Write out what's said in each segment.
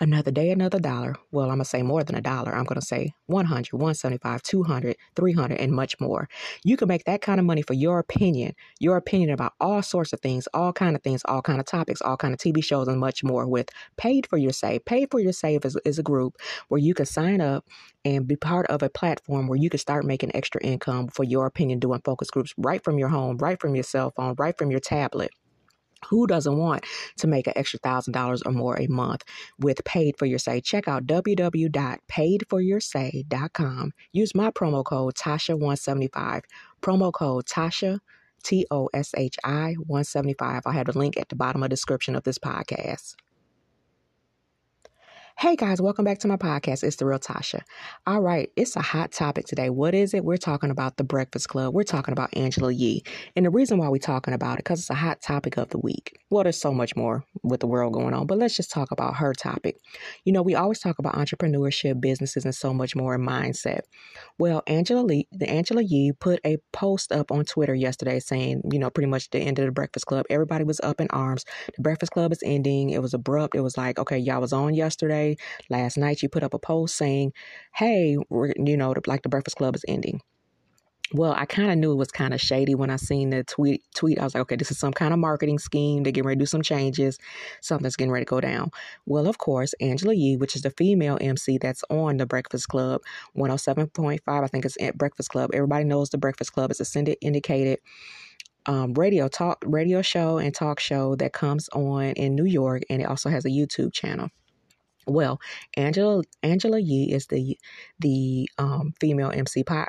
another day, another dollar. Well, I'm going to say more than a dollar. I'm going to say 100, 175, 200, 300, and much more. You can make that kind of money for your opinion, your opinion about all sorts of things, all kind of things, all kind of topics, all kind of TV shows, and much more with Paid for Your Say. Paid for Your Say is, is a group where you can sign up and be part of a platform where you can start making extra income for your opinion doing focus groups right from your home, right from your cell phone, right from your tablet. Who doesn't want to make an extra thousand dollars or more a month with Paid for Your Say? Check out www.paidforyoursay.com. Use my promo code Tasha175. Promo code Tasha T O S H I 175. I have a link at the bottom of the description of this podcast. Hey guys, welcome back to my podcast. It's the real Tasha. All right, it's a hot topic today. What is it? We're talking about the Breakfast Club. We're talking about Angela Yee. And the reason why we're talking about it, because it's a hot topic of the week. Well, there's so much more with the world going on, but let's just talk about her topic. You know, we always talk about entrepreneurship, businesses, and so much more in mindset. Well, Angela Lee, the Angela Yee put a post up on Twitter yesterday saying, you know, pretty much the end of the Breakfast Club. Everybody was up in arms. The Breakfast Club is ending. It was abrupt. It was like, okay, y'all was on yesterday last night you put up a post saying, hey, you know, like the Breakfast Club is ending. Well, I kind of knew it was kind of shady when I seen the tweet. Tweet, I was like, okay, this is some kind of marketing scheme. They're getting ready to do some changes. Something's getting ready to go down. Well, of course, Angela Yee, which is the female MC that's on the Breakfast Club, 107.5, I think it's at Breakfast Club. Everybody knows the Breakfast Club is a syndicated um, radio talk radio show and talk show that comes on in New York, and it also has a YouTube channel. Well, Angela Angela Yee is the the um, female MC pod,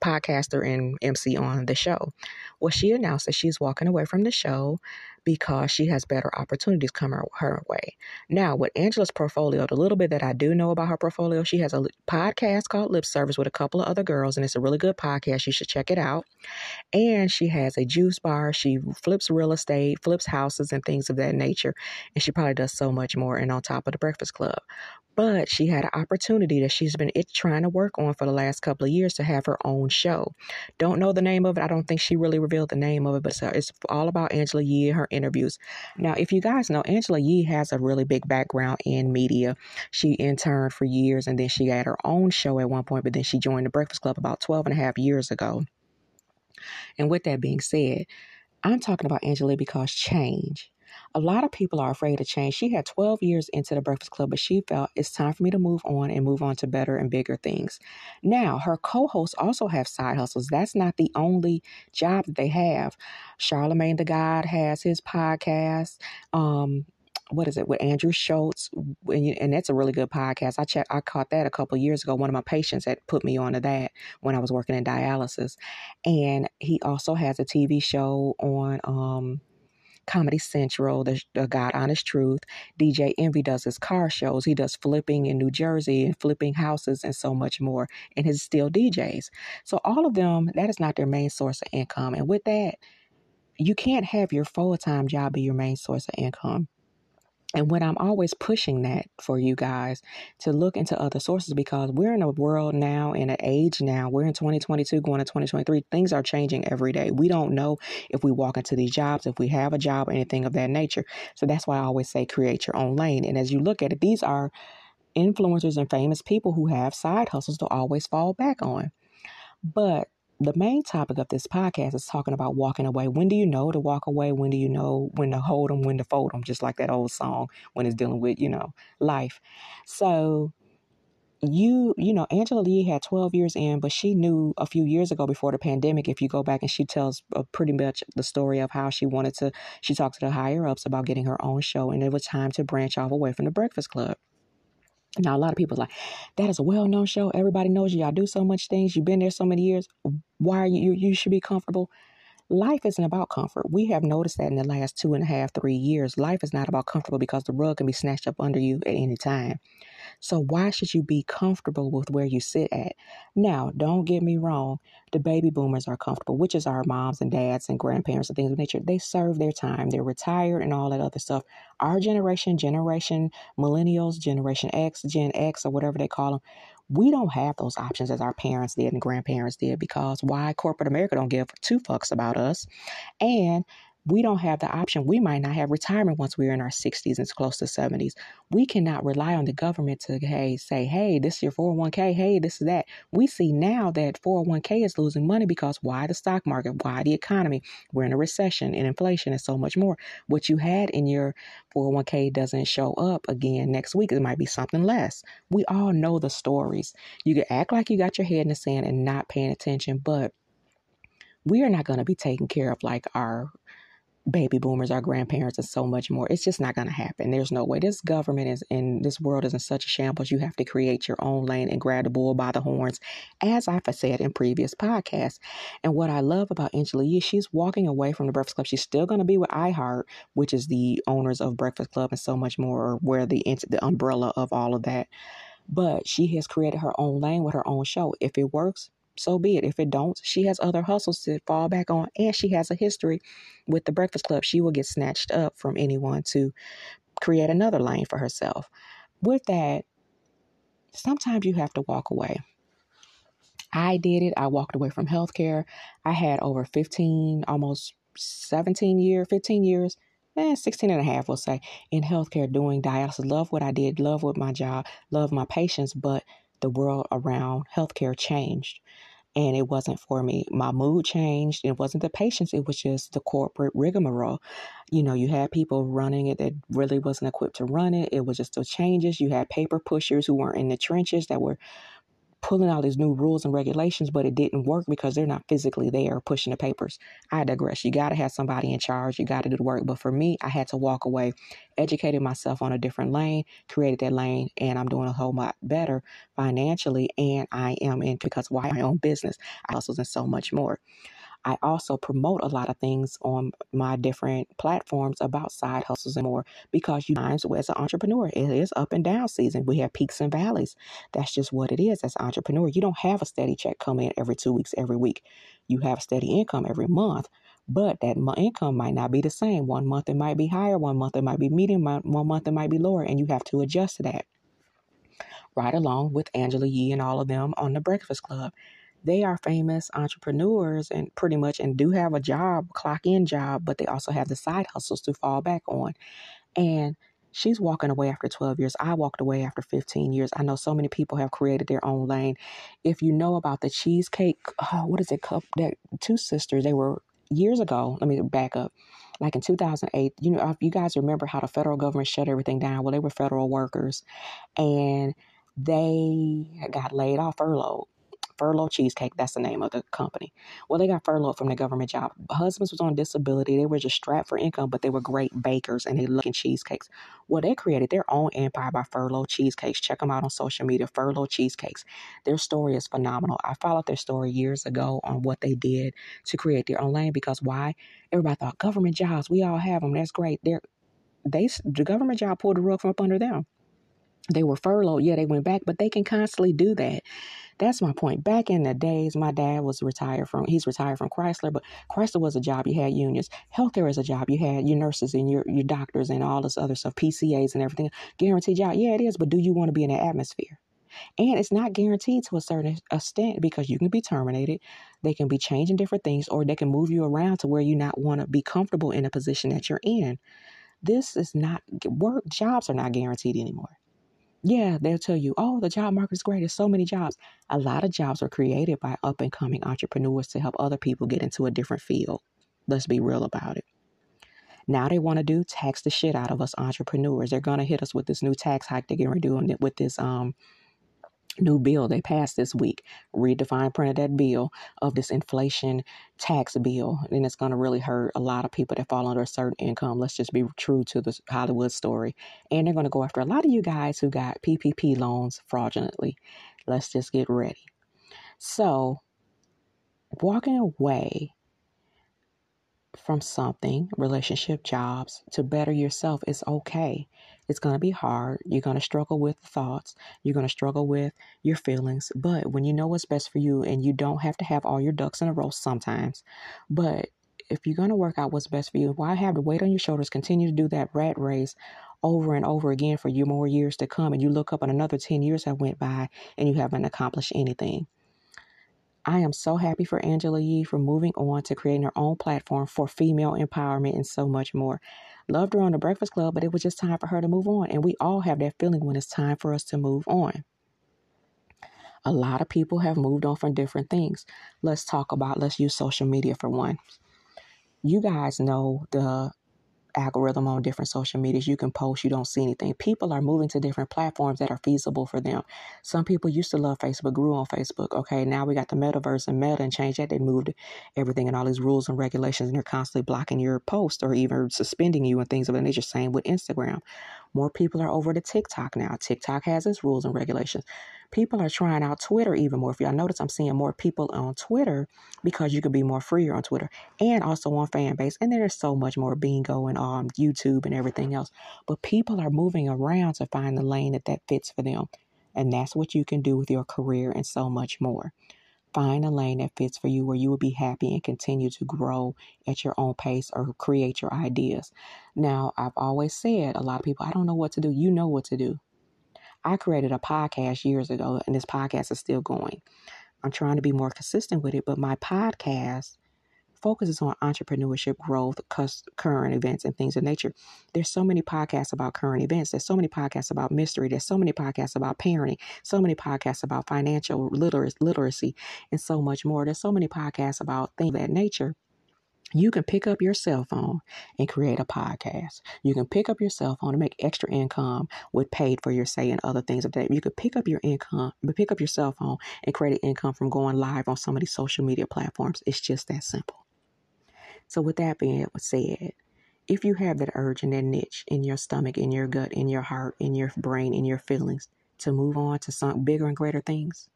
podcaster and MC on the show. Well, she announced that she's walking away from the show because she has better opportunities coming her way. Now, with Angela's portfolio, the little bit that I do know about her portfolio, she has a podcast called Lip Service with a couple of other girls, and it's a really good podcast. You should check it out. And she has a juice bar. She flips real estate, flips houses, and things of that nature. And she probably does so much more. And on top of the Breakfast Club but she had an opportunity that she's been it trying to work on for the last couple of years to have her own show. Don't know the name of it. I don't think she really revealed the name of it, but it's all about Angela Yee and her interviews. Now, if you guys know, Angela Yee has a really big background in media. She interned for years and then she had her own show at one point, but then she joined the Breakfast Club about 12 and a half years ago. And with that being said, I'm talking about Angela because change a lot of people are afraid of change. She had 12 years into the Breakfast Club, but she felt it's time for me to move on and move on to better and bigger things. Now, her co hosts also have side hustles. That's not the only job that they have. Charlemagne the God has his podcast. Um, what is it with Andrew Schulz? and that's a really good podcast. I checked, I caught that a couple years ago. One of my patients had put me onto that when I was working in dialysis, and he also has a TV show on um, Comedy Central, the, the God Honest Truth. DJ Envy does his car shows. He does flipping in New Jersey and flipping houses and so much more. And his still DJs. So all of them, that is not their main source of income. And with that, you can't have your full time job be your main source of income. And what I'm always pushing that for you guys to look into other sources because we're in a world now, in an age now, we're in 2022 going to 2023. Things are changing every day. We don't know if we walk into these jobs, if we have a job, anything of that nature. So that's why I always say create your own lane. And as you look at it, these are influencers and famous people who have side hustles to always fall back on. But the main topic of this podcast is talking about walking away. When do you know to walk away? When do you know when to hold them, when to fold them? Just like that old song when it's dealing with, you know, life. So you, you know, Angela lee had 12 years in, but she knew a few years ago before the pandemic, if you go back and she tells pretty much the story of how she wanted to, she talked to the higher ups about getting her own show and it was time to branch off away from the Breakfast Club. Now, a lot of people like, that is a well known show. Everybody knows you. Y'all do so much things. You've been there so many years. Why are you, you should be comfortable? Life isn't about comfort. We have noticed that in the last two and a half, three years. Life is not about comfortable because the rug can be snatched up under you at any time. So why should you be comfortable with where you sit at? Now, don't get me wrong. The baby boomers are comfortable, which is our moms and dads and grandparents and things of nature. They serve their time. They're retired and all that other stuff. Our generation, generation millennials, generation X, Gen X, or whatever they call them, we don't have those options as our parents did and grandparents did because why corporate America don't give two fucks about us. And we don't have the option. We might not have retirement once we're in our 60s and close to 70s. We cannot rely on the government to hey say, hey, this is your 401k, hey, this is that. We see now that 401k is losing money because why the stock market, why the economy, we're in a recession and inflation and so much more. What you had in your 401k doesn't show up again next week. It might be something less. We all know the stories. You can act like you got your head in the sand and not paying attention, but we are not going to be taken care of like our baby boomers, our grandparents, and so much more. It's just not going to happen. There's no way. This government is in this world is in such a shambles. You have to create your own lane and grab the bull by the horns, as I've said in previous podcasts. And what I love about Angela Yee, she's walking away from the Breakfast Club. She's still going to be with iHeart, which is the owners of Breakfast Club and so much more, or where the the umbrella of all of that. But she has created her own lane with her own show. If it works, so be it. If it don't, she has other hustles to fall back on, and she has a history with the Breakfast Club. She will get snatched up from anyone to create another lane for herself. With that, sometimes you have to walk away. I did it. I walked away from healthcare. I had over 15, almost 17 years, 15 years, eh, 16 and a half, we'll say, in healthcare doing dialysis. Love what I did, love what my job, love my patients, but the world around healthcare changed and it wasn't for me. My mood changed. It wasn't the patients, it was just the corporate rigmarole. You know, you had people running it that really wasn't equipped to run it. It was just the changes. You had paper pushers who weren't in the trenches that were pulling all these new rules and regulations, but it didn't work because they're not physically there pushing the papers. I digress. You got to have somebody in charge. You got to do the work. But for me, I had to walk away, educated myself on a different lane, created that lane, and I'm doing a whole lot better financially. And I am in because why my own business, I hustles and so much more. I also promote a lot of things on my different platforms about side hustles and more because you times as an entrepreneur, it is up and down season. We have peaks and valleys. That's just what it is as an entrepreneur. You don't have a steady check come in every two weeks, every week. You have steady income every month but that income might not be the same. One month it might be higher, one month it might be medium, one month it might be lower, and you have to adjust to that. Right along with Angela Yee and all of them on the Breakfast Club they are famous entrepreneurs and pretty much and do have a job, clock in job, but they also have the side hustles to fall back on. And she's walking away after 12 years. I walked away after 15 years. I know so many people have created their own lane. If you know about the cheesecake, oh, what is it? Cup that two sisters, they were years ago. Let me back up. Like in 2008, you know, you guys remember how the federal government shut everything down. Well, they were federal workers and they got laid off, furloughed Furlough Cheesecake, that's the name of the company. Well, they got furloughed from their government job. Husbands was on disability. They were just strapped for income, but they were great bakers and they looking cheesecakes. Well, they created their own empire by Furlough Cheesecakes. Check them out on social media, Furlough Cheesecakes. Their story is phenomenal. I followed their story years ago on what they did to create their own lane because why? Everybody thought government jobs, we all have them. That's great. They're they the government job pulled the rug from up under them. They were furloughed. Yeah, they went back, but they can constantly do that. That's my point. Back in the days, my dad was retired from, he's retired from Chrysler, but Chrysler was a job. You had unions. Healthcare is a job. You had your nurses and your, your doctors and all this other stuff, PCAs and everything. Guaranteed job. Yeah, it is, but do you want to be in that atmosphere? And it's not guaranteed to a certain extent because you can be terminated. They can be changing different things or they can move you around to where you not want to be comfortable in a position that you're in. This is not work jobs are not guaranteed anymore. Yeah, they'll tell you, oh, the job market is great. There's so many jobs. A lot of jobs are created by up and coming entrepreneurs to help other people get into a different field. Let's be real about it. Now they want to do tax the shit out of us entrepreneurs. They're gonna hit us with this new tax hike they're getting doing with this um new bill they passed this week. Read the fine print of that bill of this inflation tax bill. And it's going to really hurt a lot of people that fall under a certain income. Let's just be true to the Hollywood story. And they're going to go after a lot of you guys who got PPP loans fraudulently. Let's just get ready. So, walking away from something, relationship, jobs, to better yourself is okay. It's going to be hard. You're going to struggle with thoughts. You're going to struggle with your feelings. But when you know what's best for you and you don't have to have all your ducks in a row sometimes, but if you're going to work out what's best for you, why have the weight on your shoulders continue to do that rat race over and over again for you more years to come and you look up and another 10 years have went by and you haven't accomplished anything I am so happy for Angela Yee for moving on to creating her own platform for female empowerment and so much more. Loved her on the Breakfast Club, but it was just time for her to move on. And we all have that feeling when it's time for us to move on. A lot of people have moved on from different things. Let's talk about, let's use social media for one. You guys know the algorithm on different social medias. You can post, you don't see anything. People are moving to different platforms that are feasible for them. Some people used to love Facebook, grew on Facebook. Okay, now we got the metaverse and meta and change that. They moved everything and all these rules and regulations, and they're constantly blocking your post or even suspending you and things of that nature. Same with Instagram. More people are over to TikTok now. TikTok has its rules and regulations. People are trying out Twitter even more. If y'all notice, I'm seeing more people on Twitter because you can be more freer on Twitter and also on Fanbase. And there's so much more bingo and um, YouTube and everything else. But people are moving around to find the lane that that fits for them. And that's what you can do with your career and so much more. Find a lane that fits for you where you will be happy and continue to grow at your own pace or create your ideas. Now, I've always said a lot of people, I don't know what to do. You know what to do. I created a podcast years ago, and this podcast is still going. I'm trying to be more consistent with it, but my podcast focuses on entrepreneurship, growth, current events, and things of nature. There's so many podcasts about current events. There's so many podcasts about mystery. There's so many podcasts about parenting. So many podcasts about financial literacy, and so much more. There's so many podcasts about things of that nature. You can pick up your cell phone and create a podcast. You can pick up your cell phone and make extra income with paid for your say and other things of that. You could pick up your income, pick up your cell phone and create an income from going live on some of these social media platforms. It's just that simple. So, with that being said, if you have that urge and that niche in your stomach, in your gut, in your heart, in your brain, in your feelings to move on to some bigger and greater things,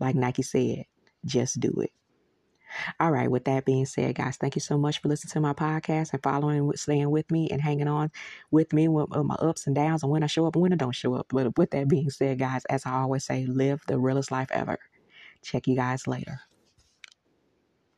like Nike said, just do it. All right, with that being said, guys, thank you so much for listening to my podcast and following, staying with me and hanging on with me with, uh, with my ups and downs and when I show up and when I don't show up. But with that being said, guys, as I always say, live the realest life ever. Check you guys later.